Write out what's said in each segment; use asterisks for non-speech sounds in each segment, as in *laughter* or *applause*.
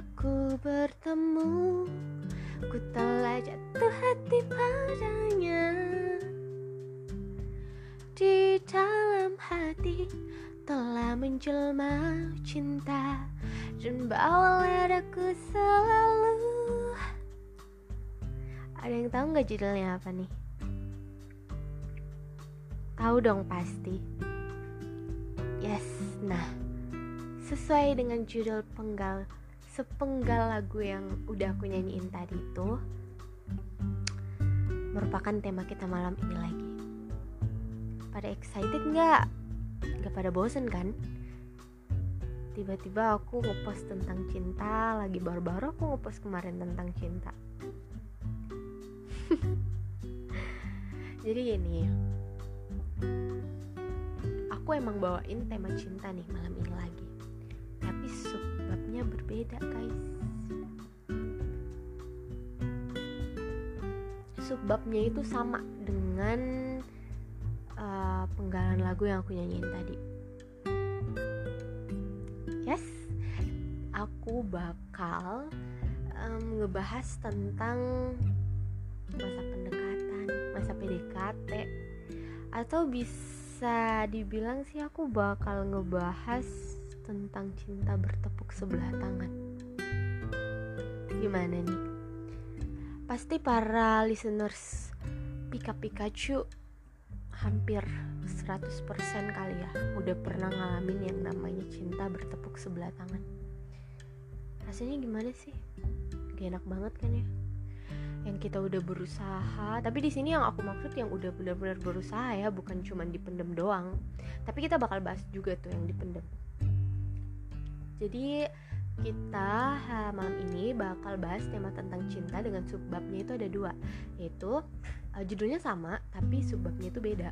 Sejak ku bertemu Ku telah jatuh hati padanya. Di dalam hati telah menjelma cinta Dan bawa dadaku selalu. Ada yang tahu nggak judulnya apa nih? Tahu dong pasti. Yes, nah Sesuai dengan judul penggal Sepenggal lagu yang udah aku nyanyiin tadi itu Merupakan tema kita malam ini lagi Pada excited nggak? Nggak pada bosen kan? Tiba-tiba aku ngepost tentang cinta Lagi baru-baru aku ngepost kemarin tentang cinta *laughs* Jadi gini Aku emang bawain tema cinta nih malam ini lagi Tapi subbabnya berbeda guys. Subbabnya itu sama dengan uh, penggalan lagu yang aku nyanyiin tadi. Yes, aku bakal um, ngebahas tentang masa pendekatan, masa PDKT Atau bisa dibilang sih aku bakal ngebahas tentang cinta bertepuk sebelah tangan. Gimana nih? Pasti para listeners Pika Pikachu hampir 100% kali ya udah pernah ngalamin yang namanya cinta bertepuk sebelah tangan. Rasanya gimana sih? Gak enak banget kan ya? Yang kita udah berusaha tapi di sini yang aku maksud yang udah benar-benar berusaha ya bukan cuma dipendem doang. Tapi kita bakal bahas juga tuh yang dipendem jadi kita malam ini bakal bahas tema tentang cinta dengan subbabnya itu ada dua. Yaitu uh, judulnya sama tapi subbabnya itu beda.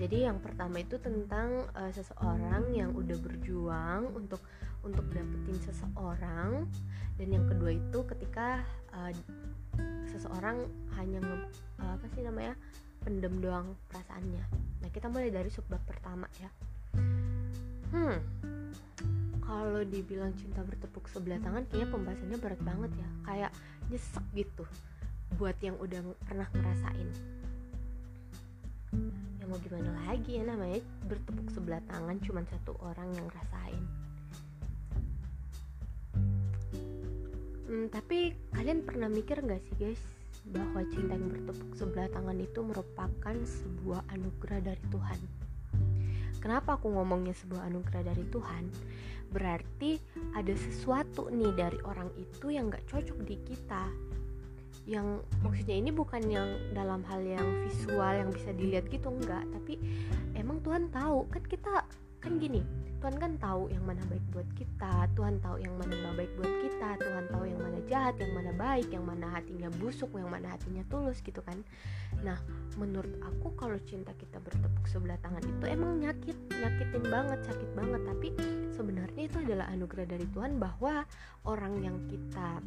Jadi yang pertama itu tentang uh, seseorang yang udah berjuang untuk untuk dapetin seseorang. Dan yang kedua itu ketika uh, seseorang hanya nge, uh, apa sih namanya pendem doang perasaannya. Nah kita mulai dari subbab pertama ya. Hmm kalau dibilang cinta bertepuk sebelah tangan kayaknya pembahasannya berat banget ya. Kayak nyesek gitu buat yang udah pernah ngerasain. Ya mau gimana lagi ya namanya bertepuk sebelah tangan cuma satu orang yang ngerasain. Hmm, tapi kalian pernah mikir gak sih guys bahwa cinta yang bertepuk sebelah tangan itu merupakan sebuah anugerah dari Tuhan Kenapa aku ngomongnya sebuah anugerah dari Tuhan? Berarti ada sesuatu nih dari orang itu yang gak cocok di kita. Yang maksudnya ini bukan yang dalam hal yang visual yang bisa dilihat gitu enggak Tapi emang Tuhan tahu. Kan kita kan gini Tuhan kan tahu yang mana baik buat kita Tuhan tahu yang mana nggak baik buat kita Tuhan tahu yang mana jahat, yang mana baik Yang mana hatinya busuk, yang mana hatinya tulus gitu kan. Nah menurut aku kalau cinta kita bertepuk sebelah tangan itu emang nyakit Nyakitin banget, sakit banget. Tapi sebenarnya itu adalah anugerah dari Tuhan Bahwa orang yang kita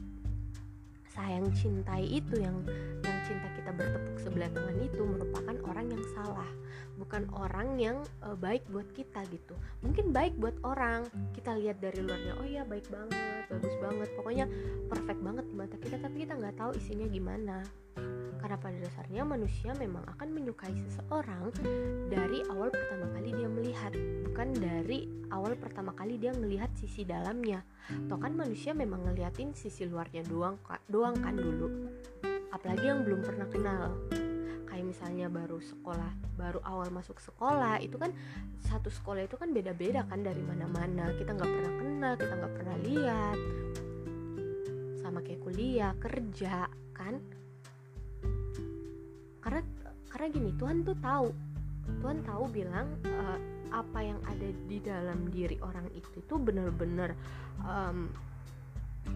sayang cintai itu yang yang cinta kita bertepuk sebelah tangan itu merupakan orang yang salah. Bukan orang yang uh, baik buat kita gitu. Mungkin baik buat orang. Kita lihat dari luarnya oh ya baik banget bagus banget. Pokoknya perfect banget di mata kita tapi kita nggak tahu isinya gimana karena pada dasarnya manusia memang akan menyukai seseorang dari awal pertama kali dia melihat bukan dari awal pertama kali dia melihat sisi dalamnya. Toh kan manusia memang ngeliatin sisi luarnya doang doang kan dulu. Apalagi yang belum pernah kenal. Kayak misalnya baru sekolah baru awal masuk sekolah itu kan satu sekolah itu kan beda-beda kan dari mana-mana. Kita nggak pernah kenal kita nggak pernah lihat. Sama kayak kuliah kerja kan karena karena gini Tuhan tuh tahu. Tuhan tahu bilang uh, apa yang ada di dalam diri orang itu tuh bener-bener um,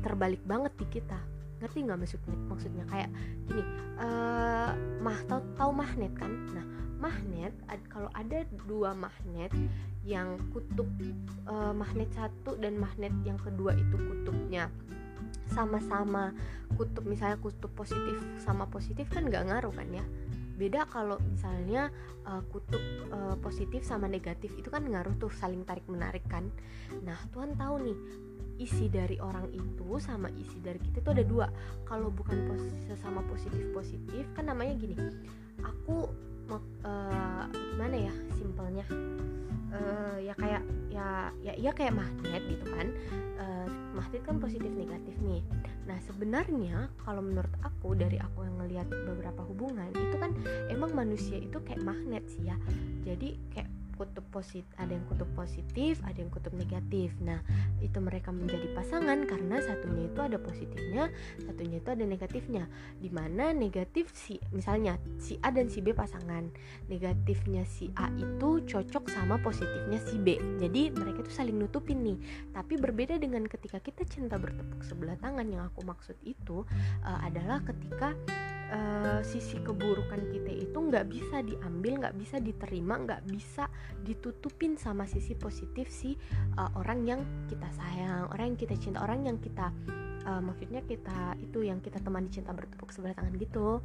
terbalik banget di kita. Ngerti nggak maksudnya? Maksudnya kayak gini uh, mah tahu tahu magnet kan? Nah magnet ad, kalau ada dua magnet yang kutub uh, magnet satu dan magnet yang kedua itu kutubnya sama-sama kutub misalnya kutub positif sama positif kan nggak ngaruh kan ya. Beda kalau misalnya uh, kutub uh, positif sama negatif itu kan ngaruh tuh saling tarik menarik kan. Nah Tuhan tahu nih isi dari orang itu sama isi dari kita itu ada dua. Kalau bukan pos sesama positif positif kan namanya gini aku uh, gimana ya simpelnya uh, ya kayak ya ya ya kayak magnet gitu kan. Uh, magnet kan positif negatif nih. Nah sebenarnya kalau menurut aku dari aku yang ngelihat beberapa hubungan itu kan emang manusia itu kayak magnet sih ya. Jadi kayak kutub positif ada yang kutub positif ada yang kutub negatif. Nah itu mereka menjadi pasangan karena satunya itu ada positifnya satunya itu ada negatifnya. Di mana negatif si misalnya si A dan si B pasangan negatifnya si A itu cocok sama positifnya si B. Jadi mereka itu saling nutupin nih. Tapi berbeda dengan ketika kita cinta bertepuk sebelah tangan yang aku maksud itu uh, adalah ketika uh, sisi keburukan kita itu nggak bisa diambil nggak bisa diterima nggak bisa ditutupin sama sisi positif si uh, orang yang kita sayang orang yang kita cinta orang yang kita uh, maksudnya kita itu yang kita temani cinta bertepuk sebelah tangan gitu.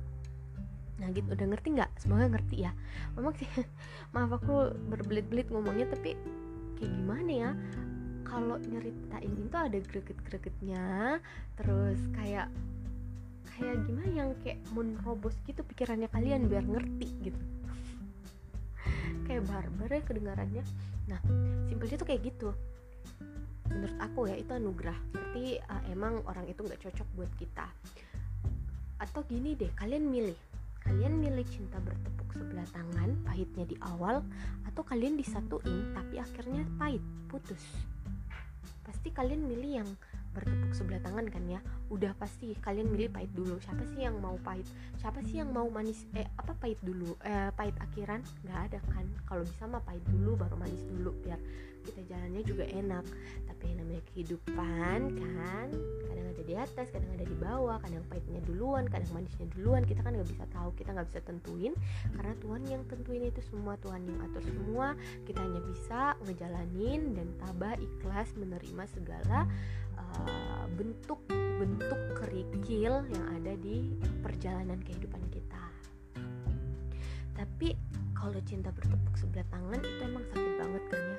Nah gitu. Udah ngerti nggak? Semoga ngerti ya. Memang sih *laughs* maaf aku berbelit-belit ngomongnya tapi kayak gimana ya? Kalau nyeritain itu ada greget-gregetnya terus kayak kayak gimana yang kayak menerobos gitu pikirannya kalian biar ngerti gitu kayak barbar ya kedengarannya. Nah simpelnya tuh kayak gitu. Menurut aku ya itu anugerah. Berarti uh, emang orang itu nggak cocok buat kita. Atau gini deh kalian milih. Kalian milih cinta bertepuk sebelah tangan pahitnya di awal atau kalian disatuin tapi akhirnya pahit putus. Pasti kalian milih yang bertepuk sebelah tangan kan ya udah pasti kalian milih pahit dulu. Siapa sih yang mau pahit? Siapa sih yang mau manis eh apa pahit dulu? Eh pahit akhiran? Nggak ada kan. Kalau bisa mah pahit dulu baru manis dulu biar kita jalannya juga enak. Tapi yang namanya kehidupan kan kadang ada di atas kadang ada di bawah kadang pahitnya duluan kadang manisnya duluan kita kan nggak bisa tahu kita nggak bisa tentuin. Karena Tuhan yang tentuin itu semua Tuhan yang atur semua. Kita hanya bisa ngejalanin dan tabah ikhlas menerima segala bentuk-bentuk uh, kerikil yang ada di perjalanan kehidupan kita. Tapi kalau cinta bertepuk sebelah tangan itu emang sakit banget kan ya.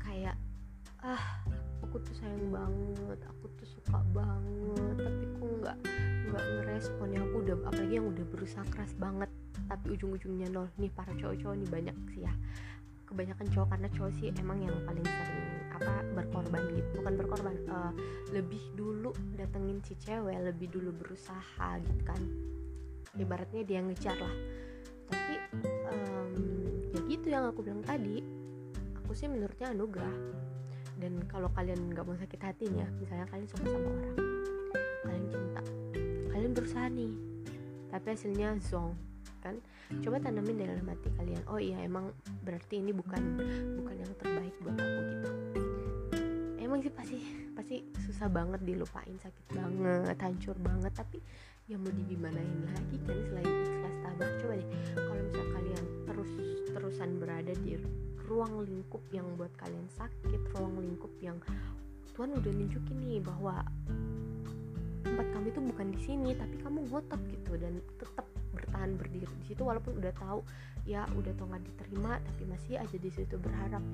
Kayak ah aku tuh sayang banget, aku tuh suka banget, tapi kok nggak nggak ngerespon ya aku udah apalagi yang udah berusaha keras banget tapi ujung-ujungnya nol nih para cowok-cowok nih banyak sih ya kebanyakan cowok karena cowok sih emang yang paling sering apa berkorban gitu. Bukan berkorban uh, lebih dulu datengin si cewek lebih dulu berusaha gitu kan. Ibaratnya dia ngejar lah. Tapi um, ya gitu yang aku bilang tadi. Aku sih menurutnya anugerah. Dan kalau kalian nggak mau sakit hatinya misalnya kalian suka sama orang kalian cinta kalian berusaha nih. Tapi hasilnya zong kan. Coba tanamin dalam hati kalian oh iya emang berarti ini bukan bukan yang terbaik buat aku gitu. Emang sih pasti pasti susah banget dilupain sakit banget hancur banget. Tapi ya mau digimanain lagi kan selain ikhlas tabah. Coba deh kalau misal kalian terus terusan berada di ruang lingkup yang buat kalian sakit ruang lingkup yang Tuhan udah nunjukin nih bahwa tempat kamu itu bukan di sini tapi kamu ngotot gitu dan tetap bertahan berdiri di situ walaupun udah tahu ya udah tau nggak diterima tapi masih aja di situ berharap.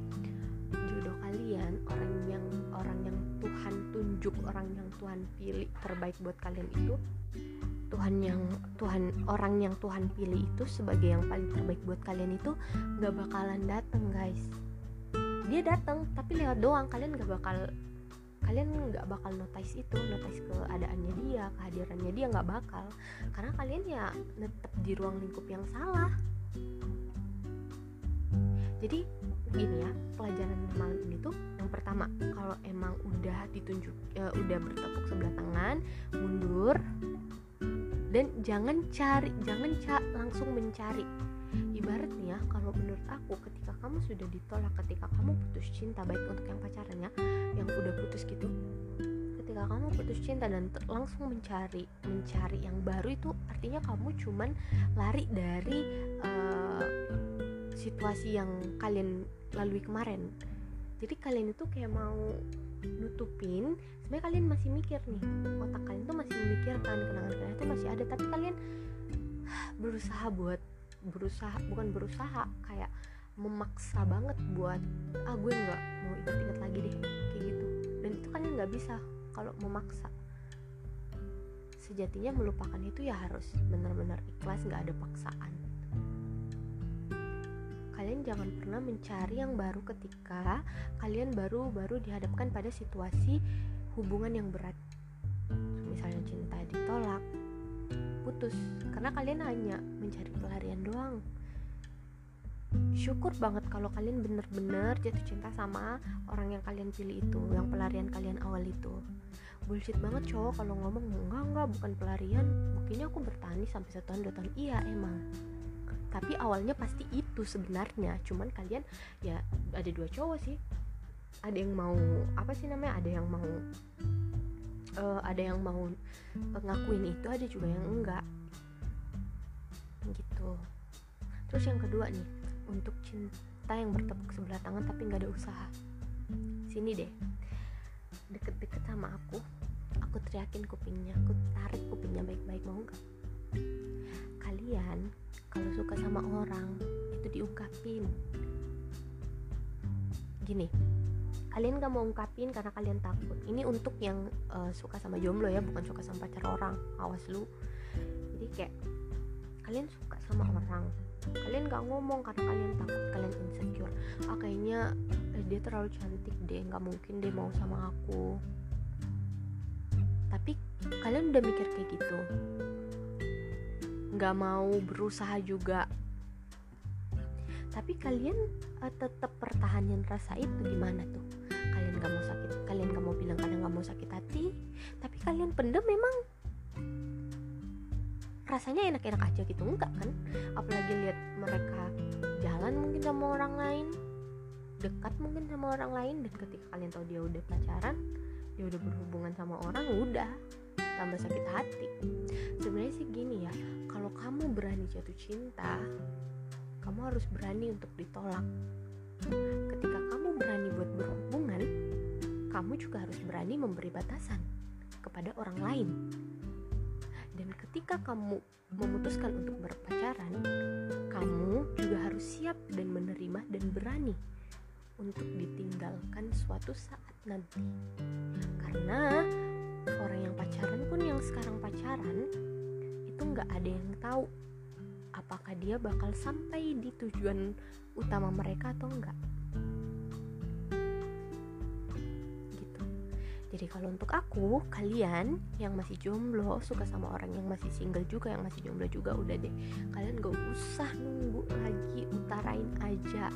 Jodoh kalian orang yang orang yang Tuhan tunjuk orang yang Tuhan pilih terbaik buat kalian itu Tuhan yang Tuhan orang yang Tuhan pilih itu sebagai yang paling terbaik buat kalian itu nggak bakalan dateng guys. Dia datang tapi lewat doang kalian nggak bakal kalian nggak bakal notice itu notice keadaannya dia kehadirannya dia nggak bakal. Karena kalian ya tetap di ruang lingkup yang salah. Jadi gini ya pelajaran malam ini tuh yang pertama kalau emang udah ditunjuk uh, udah bertepuk sebelah tangan mundur dan jangan cari jangan ca langsung mencari ibarat nih ya kalau menurut aku ketika kamu sudah ditolak ketika kamu putus cinta baik untuk yang pacaran ya yang udah putus gitu ketika kamu putus cinta dan langsung mencari mencari yang baru itu artinya kamu cuman lari dari uh, situasi yang kalian lalui kemarin. Jadi kalian itu kayak mau nutupin sebenarnya kalian masih mikir nih otak kalian tuh masih memikirkan kenangan kalian tuh masih ada tapi kalian berusaha buat berusaha bukan berusaha kayak memaksa banget buat ah gue nggak mau inget-inget lagi deh kayak gitu. Dan itu kalian nggak bisa kalau memaksa. Sejatinya melupakan itu ya harus benar-benar ikhlas nggak ada paksaan. Kalian jangan pernah mencari yang baru ketika kalian baru-baru dihadapkan pada situasi hubungan yang berat. Misalnya cinta ditolak putus. Karena kalian hanya mencari pelarian doang. Syukur banget kalau kalian bener-bener jatuh cinta sama orang yang kalian pilih itu yang pelarian kalian awal itu. Bullshit banget cowok kalau ngomong enggak enggak bukan pelarian. Buktinya aku bertahan sampai satu tahun dua tahun. Iya emang. Tapi awalnya pasti itu sebenarnya. Cuman kalian ya ada dua cowok sih. Ada yang mau apa sih namanya? Ada yang mau uh, ada yang mau ngakuin itu ada juga yang enggak. Gitu. Terus yang kedua nih untuk cinta yang bertepuk sebelah tangan tapi nggak ada usaha. Sini deh. Deket-deket sama aku aku teriakin kupingnya aku tarik kupingnya baik-baik mau nggak? Kalian kalau suka sama orang itu diungkapin. Gini kalian gak mau ungkapin karena kalian takut. Ini untuk yang uh, suka sama jomblo ya bukan suka sama pacar orang. Awas lu. Jadi kayak kalian suka sama orang. Kalian gak ngomong karena kalian takut kalian insecure. Ah kayaknya eh, dia terlalu cantik deh nggak mungkin deh mau sama aku. Tapi kalian udah mikir kayak gitu. Nggak mau berusaha juga tapi kalian uh, tetap pertahanin rasa itu gimana tuh? Kalian gak mau sakit kalian gak mau bilang kalian gak mau sakit hati tapi kalian pendem memang. Rasanya enak-enak aja gitu enggak kan? Apalagi lihat mereka jalan mungkin sama orang lain dekat mungkin sama orang lain dan ketika kalian tahu dia udah pacaran dia udah berhubungan sama orang udah tambah sakit hati. Sebenarnya sih gini ya kalau kamu berani jatuh cinta kamu harus berani untuk ditolak. Ketika kamu berani buat berhubungan kamu juga harus berani memberi batasan kepada orang lain. Dan ketika kamu memutuskan untuk berpacaran, kamu juga harus siap dan menerima dan berani untuk ditinggalkan suatu saat nanti. Karena orang yang pacaran pun yang sekarang pacaran itu nggak ada yang tahu apakah dia bakal sampai di tujuan utama mereka atau enggak. Jadi kalau untuk aku, kalian yang masih jomblo, suka sama orang yang masih single juga, yang masih jomblo juga udah deh. Kalian gak usah nunggu lagi, utarain aja.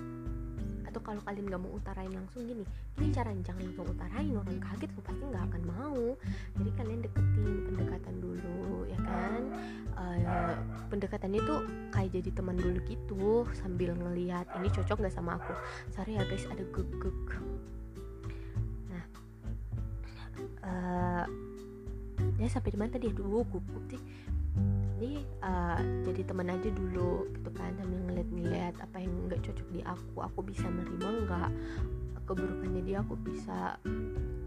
Atau kalau kalian gak mau utarain langsung gini, ini cara jangan langsung utarain, orang kaget lo pasti gak akan mau. Jadi kalian deketin pendekatan dulu, ya kan? Uh, pendekatannya tuh kayak jadi teman dulu gitu, sambil ngelihat ini cocok gak sama aku. Sorry ya guys, ada guguk uh, ya sampai di mana tadi dulu gugup sih ini uh, jadi teman aja dulu gitu kan sambil ngeliat-ngeliat apa yang nggak cocok di aku aku bisa nerima nggak? Keburukannya dia aku bisa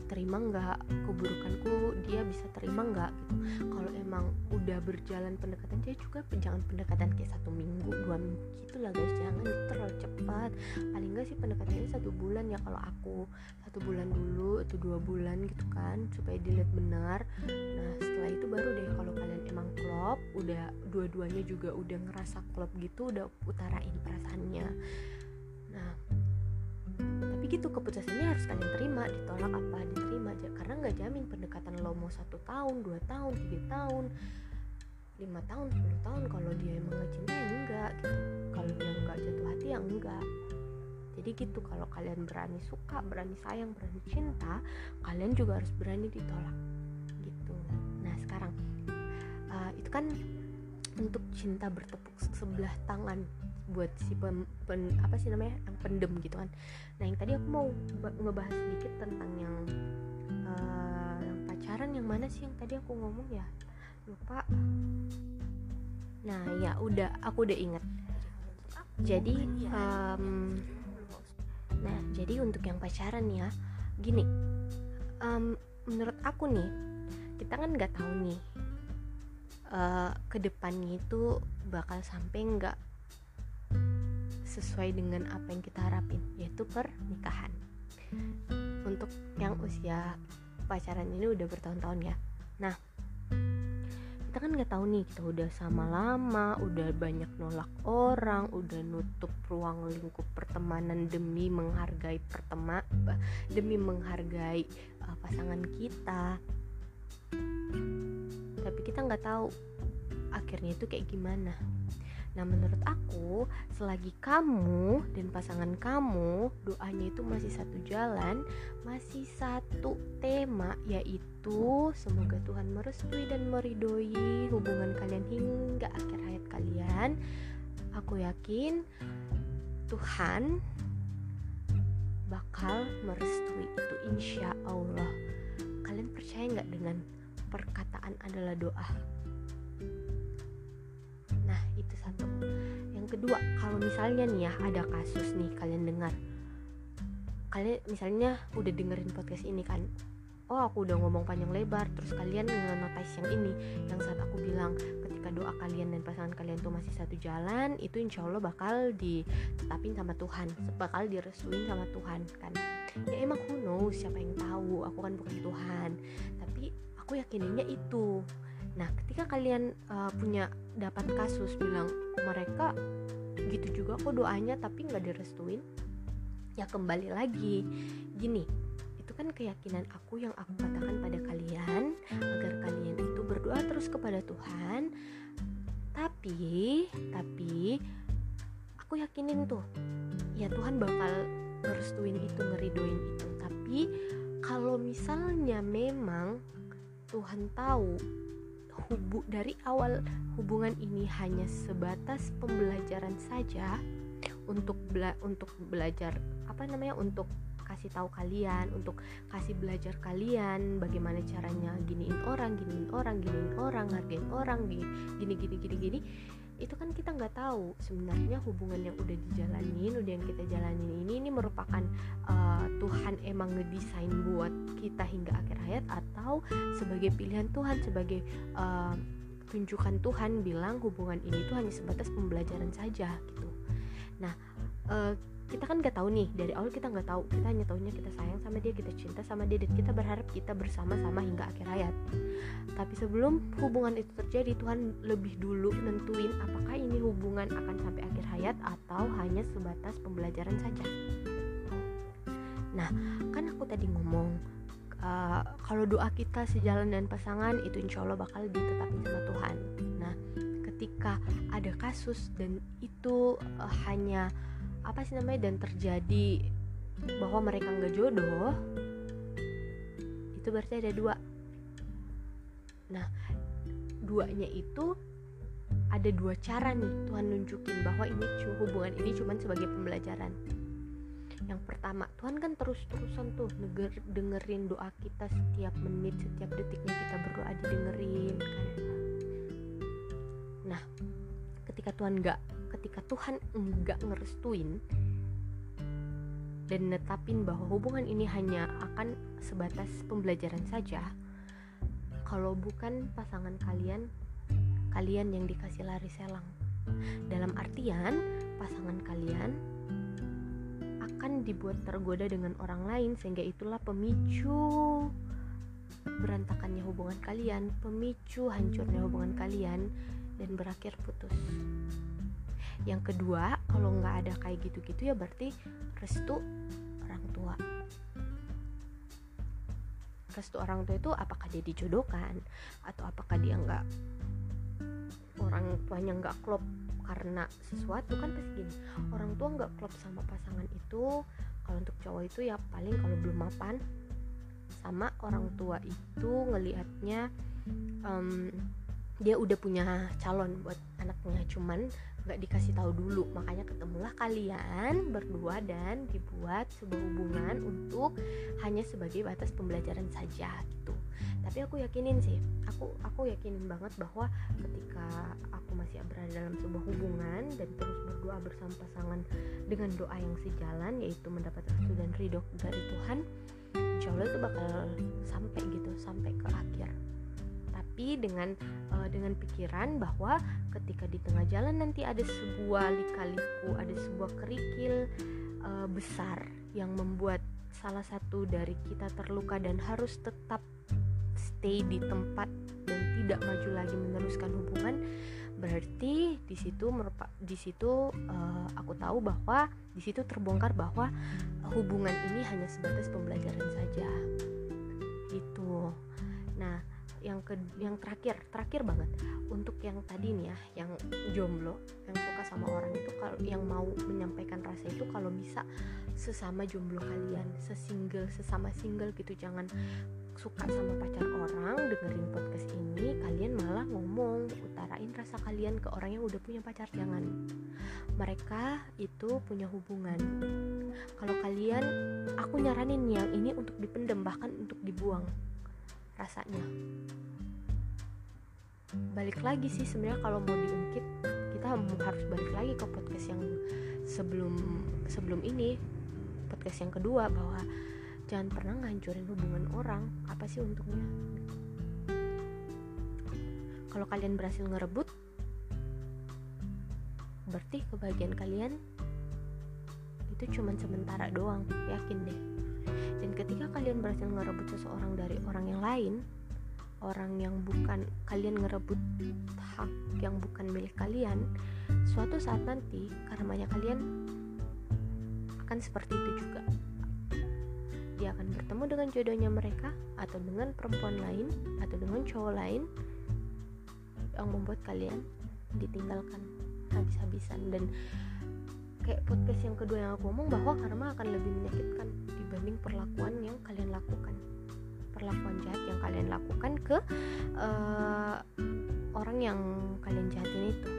terima nggak keburukanku? Dia bisa terima nggak gitu? Kalau emang udah berjalan pendekatan dia juga jangan pendekatan kayak satu minggu dua minggu gitu lah guys. Jangan terlalu cepat. Paling nggak sih pendekatannya satu bulan ya. Kalau aku satu bulan dulu atau dua bulan gitu kan supaya dilihat benar. Nah setelah itu baru deh kalau kalian emang klop udah dua-duanya juga udah ngerasa klop gitu udah utarain perasaannya. Nah gitu keputusannya harus kalian terima ditolak apa diterima karena nggak jamin pendekatan lo mau satu tahun dua tahun tiga tahun lima tahun sepuluh tahun kalau dia emang nggak cinta ya enggak gitu. Kalau dia nggak jatuh hati ya enggak. Jadi gitu kalau kalian berani suka berani sayang berani cinta kalian juga harus berani ditolak gitu. Nah sekarang uh, itu kan untuk cinta bertepuk sebelah tangan buat si pen, pen, apa sih namanya yang pendem gitu kan. Nah yang tadi aku mau ngebahas sedikit tentang yang uh, pacaran yang mana sih yang tadi aku ngomong ya? Lupa. Nah ya udah aku udah inget jadi um, nah jadi untuk yang pacaran ya gini. Um, menurut aku nih kita kan nggak tahu nih uh, ke depannya itu bakal sampai nggak sesuai dengan apa yang kita harapin yaitu pernikahan. Untuk yang usia pacaran ini udah bertahun-tahun ya. Nah kita kan nggak tahu nih kita udah sama lama udah banyak nolak orang udah nutup ruang lingkup pertemanan demi menghargai pertema demi menghargai uh, pasangan kita. Tapi kita nggak tahu akhirnya itu kayak gimana Nah, menurut aku, selagi kamu dan pasangan kamu doanya itu masih satu jalan, masih satu tema, yaitu semoga Tuhan merestui dan meridoi hubungan kalian hingga akhir hayat kalian. Aku yakin Tuhan bakal merestui itu insya Allah. Kalian percaya nggak dengan perkataan adalah doa? Satu. Yang kedua kalau misalnya nih ya ada kasus nih kalian dengar. Kalian misalnya udah dengerin podcast ini kan oh aku udah ngomong panjang lebar terus kalian nge-notice yang ini. Yang saat aku bilang ketika doa kalian dan pasangan kalian tuh masih satu jalan itu insya Allah bakal ditetapin sama Tuhan bakal direstuin sama Tuhan kan. Ya emang who knows siapa yang tahu aku kan bukan Tuhan. Tapi aku yakininnya itu Nah, ketika kalian uh, punya dapat kasus bilang mereka gitu juga kok doanya tapi nggak direstuin, ya kembali lagi gini. Itu kan keyakinan aku yang aku katakan pada kalian agar kalian itu berdoa terus kepada Tuhan. Tapi, tapi aku yakinin tuh ya Tuhan bakal merestuin itu, ngeridoin itu. Tapi kalau misalnya memang Tuhan tahu hubu dari awal hubungan ini hanya sebatas pembelajaran saja untuk bela untuk belajar apa namanya untuk kasih tahu kalian untuk kasih belajar kalian bagaimana caranya giniin orang giniin orang giniin orang hargain orang gini gini gini gini gini itu kan kita nggak tahu sebenarnya hubungan yang udah dijalanin udah yang kita jalanin ini ini merupakan uh, Tuhan emang ngedesain buat kita hingga akhir hayat atau sebagai pilihan Tuhan sebagai uh, tunjukan Tuhan bilang hubungan ini tuh hanya sebatas pembelajaran saja gitu. Nah uh, kita kan nggak tahu nih dari awal kita nggak tahu. Kita hanya tahunya kita sayang sama dia kita cinta sama dia dan kita berharap kita bersama-sama hingga akhir hayat. Tapi sebelum hubungan itu terjadi Tuhan lebih dulu nentuin apakah ini hubungan akan sampai akhir hayat atau hanya sebatas pembelajaran saja. Nah kan aku tadi ngomong uh, kalau doa kita sejalan dan pasangan itu insya Allah bakal ditetapin sama Tuhan. Nah ketika ada kasus dan itu uh, hanya apa sih namanya dan terjadi bahwa mereka nggak jodoh itu berarti ada dua. Nah duanya itu ada dua cara nih Tuhan nunjukin bahwa ini hubungan ini cuma sebagai pembelajaran. Yang pertama Tuhan kan terus-terusan tuh denger, dengerin doa kita setiap menit setiap detiknya kita berdoa didengerin kan. Nah ketika Tuhan nggak ketika Tuhan enggak ngerestuin dan netapin bahwa hubungan ini hanya akan sebatas pembelajaran saja kalau bukan pasangan kalian kalian yang dikasih lari selang. Dalam artian pasangan kalian akan dibuat tergoda dengan orang lain sehingga itulah pemicu berantakannya hubungan kalian pemicu hancurnya hubungan kalian dan berakhir putus yang kedua kalau nggak ada kayak gitu-gitu ya berarti restu orang tua. Restu orang tua itu apakah dia dijodohkan atau apakah dia nggak orang tuanya nggak klop karena sesuatu? Kan pasti gini orang tua nggak klop sama pasangan itu. Kalau untuk cowok itu ya paling kalau belum mapan sama orang tua itu ngelihatnya um, dia udah punya calon buat anaknya. Cuman nggak dikasih tahu dulu. Makanya ketemulah kalian berdua dan dibuat sebuah hubungan untuk hanya sebagai batas pembelajaran saja gitu. Tapi aku yakinin sih aku aku yakinin banget bahwa ketika aku masih berada dalam sebuah hubungan dan terus berdoa bersama pasangan dengan doa yang sejalan yaitu mendapat restu dan ridho dari Tuhan insya Allah itu bakal sampai gitu sampai ke akhir tapi dengan uh, dengan pikiran bahwa ketika di tengah jalan nanti ada sebuah lika-liku ada sebuah kerikil uh, besar yang membuat salah satu dari kita terluka dan harus tetap stay di tempat dan tidak maju lagi meneruskan hubungan berarti di situ di situ uh, aku tahu bahwa di situ terbongkar bahwa hubungan ini hanya sebatas pembelajaran saja. Gitu. Nah yang ke yang terakhir terakhir banget. Untuk yang tadi nih ya yang jomblo yang suka sama orang itu kalau yang mau menyampaikan rasa itu kalau bisa sesama jomblo kalian sesingle sesama single gitu. Jangan suka sama pacar orang dengerin podcast ini kalian malah ngomong utarain rasa kalian ke orang yang udah punya pacar. Jangan. Mereka itu punya hubungan. Kalau kalian aku nyaranin yang ini untuk dipendem bahkan untuk dibuang rasanya. Balik lagi sih sebenarnya kalau mau diungkit kita harus balik lagi ke podcast yang sebelum sebelum ini. Podcast yang kedua bahwa jangan pernah ngancurin hubungan orang. Apa sih untungnya? Kalau kalian berhasil ngerebut berarti kebahagiaan kalian itu cuman sementara doang. Yakin deh ketika kalian berhasil ngerebut seseorang dari orang yang lain orang yang bukan kalian ngerebut hak yang bukan milik kalian suatu saat nanti karmanya kalian akan seperti itu juga. Dia akan bertemu dengan jodohnya mereka atau dengan perempuan lain atau dengan cowok lain yang membuat kalian ditinggalkan habis-habisan. Dan kayak podcast yang kedua yang aku ngomong bahwa karma akan lebih menyakitkan dibanding perlakuan yang kalian lakukan perlakuan jahat yang kalian lakukan ke uh, orang yang kalian jahatin itu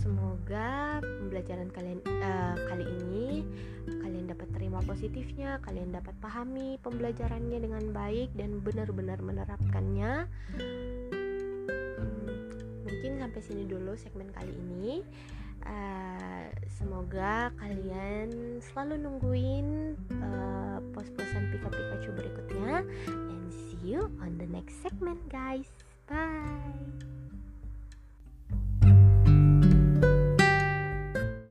semoga pembelajaran kalian uh, kali ini kalian dapat terima positifnya, kalian dapat pahami pembelajarannya dengan baik dan benar-benar menerapkannya. Hmm, mungkin sampai sini dulu segmen kali ini. Uh, semoga kalian selalu nungguin uh, pos-posan Pika Pikachu berikutnya. And see you on the next segment guys. Bye